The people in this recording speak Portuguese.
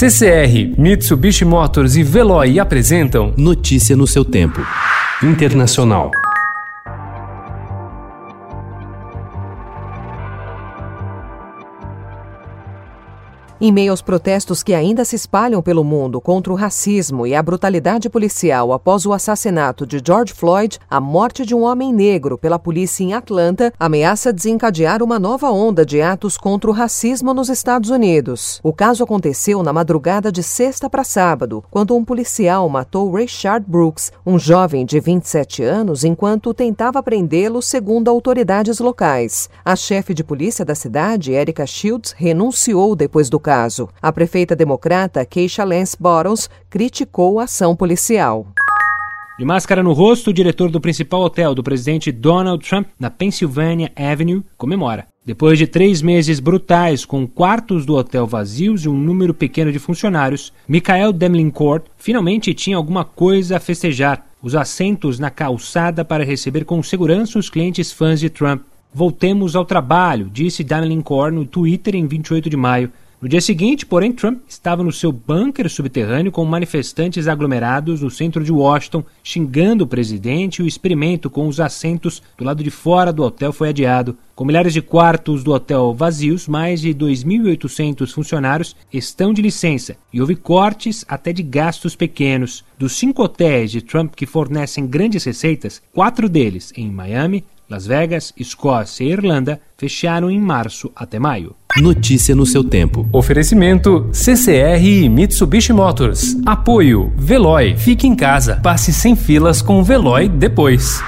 CCR, Mitsubishi Motors e Veloy apresentam Notícia no seu tempo. Internacional. Em meio aos protestos que ainda se espalham pelo mundo contra o racismo e a brutalidade policial após o assassinato de George Floyd, a morte de um homem negro pela polícia em Atlanta ameaça desencadear uma nova onda de atos contra o racismo nos Estados Unidos. O caso aconteceu na madrugada de sexta para sábado, quando um policial matou Rayshard Brooks, um jovem de 27 anos, enquanto tentava prendê-lo, segundo autoridades locais. A chefe de polícia da cidade, Erika Shields, renunciou depois do caso. A prefeita democrata Keisha Lance Bottles criticou a ação policial. De máscara no rosto, o diretor do principal hotel do presidente Donald Trump, na Pennsylvania Avenue, comemora. Depois de três meses brutais com quartos do hotel vazios e um número pequeno de funcionários, Michael Demlincourt finalmente tinha alguma coisa a festejar. Os assentos na calçada para receber com segurança os clientes fãs de Trump. Voltemos ao trabalho, disse Demlincourt no Twitter em 28 de maio. No dia seguinte, porém, Trump estava no seu bunker subterrâneo com manifestantes aglomerados no centro de Washington, xingando o presidente e o experimento com os assentos do lado de fora do hotel foi adiado. Com milhares de quartos do hotel vazios, mais de 2.800 funcionários estão de licença e houve cortes até de gastos pequenos. Dos cinco hotéis de Trump que fornecem grandes receitas, quatro deles em Miami, Las Vegas, Escócia e Irlanda fecharam em março até maio. Notícia no seu tempo. Oferecimento CCR e Mitsubishi Motors. Apoio Veloy. Fique em casa. Passe sem filas com o Veloy depois.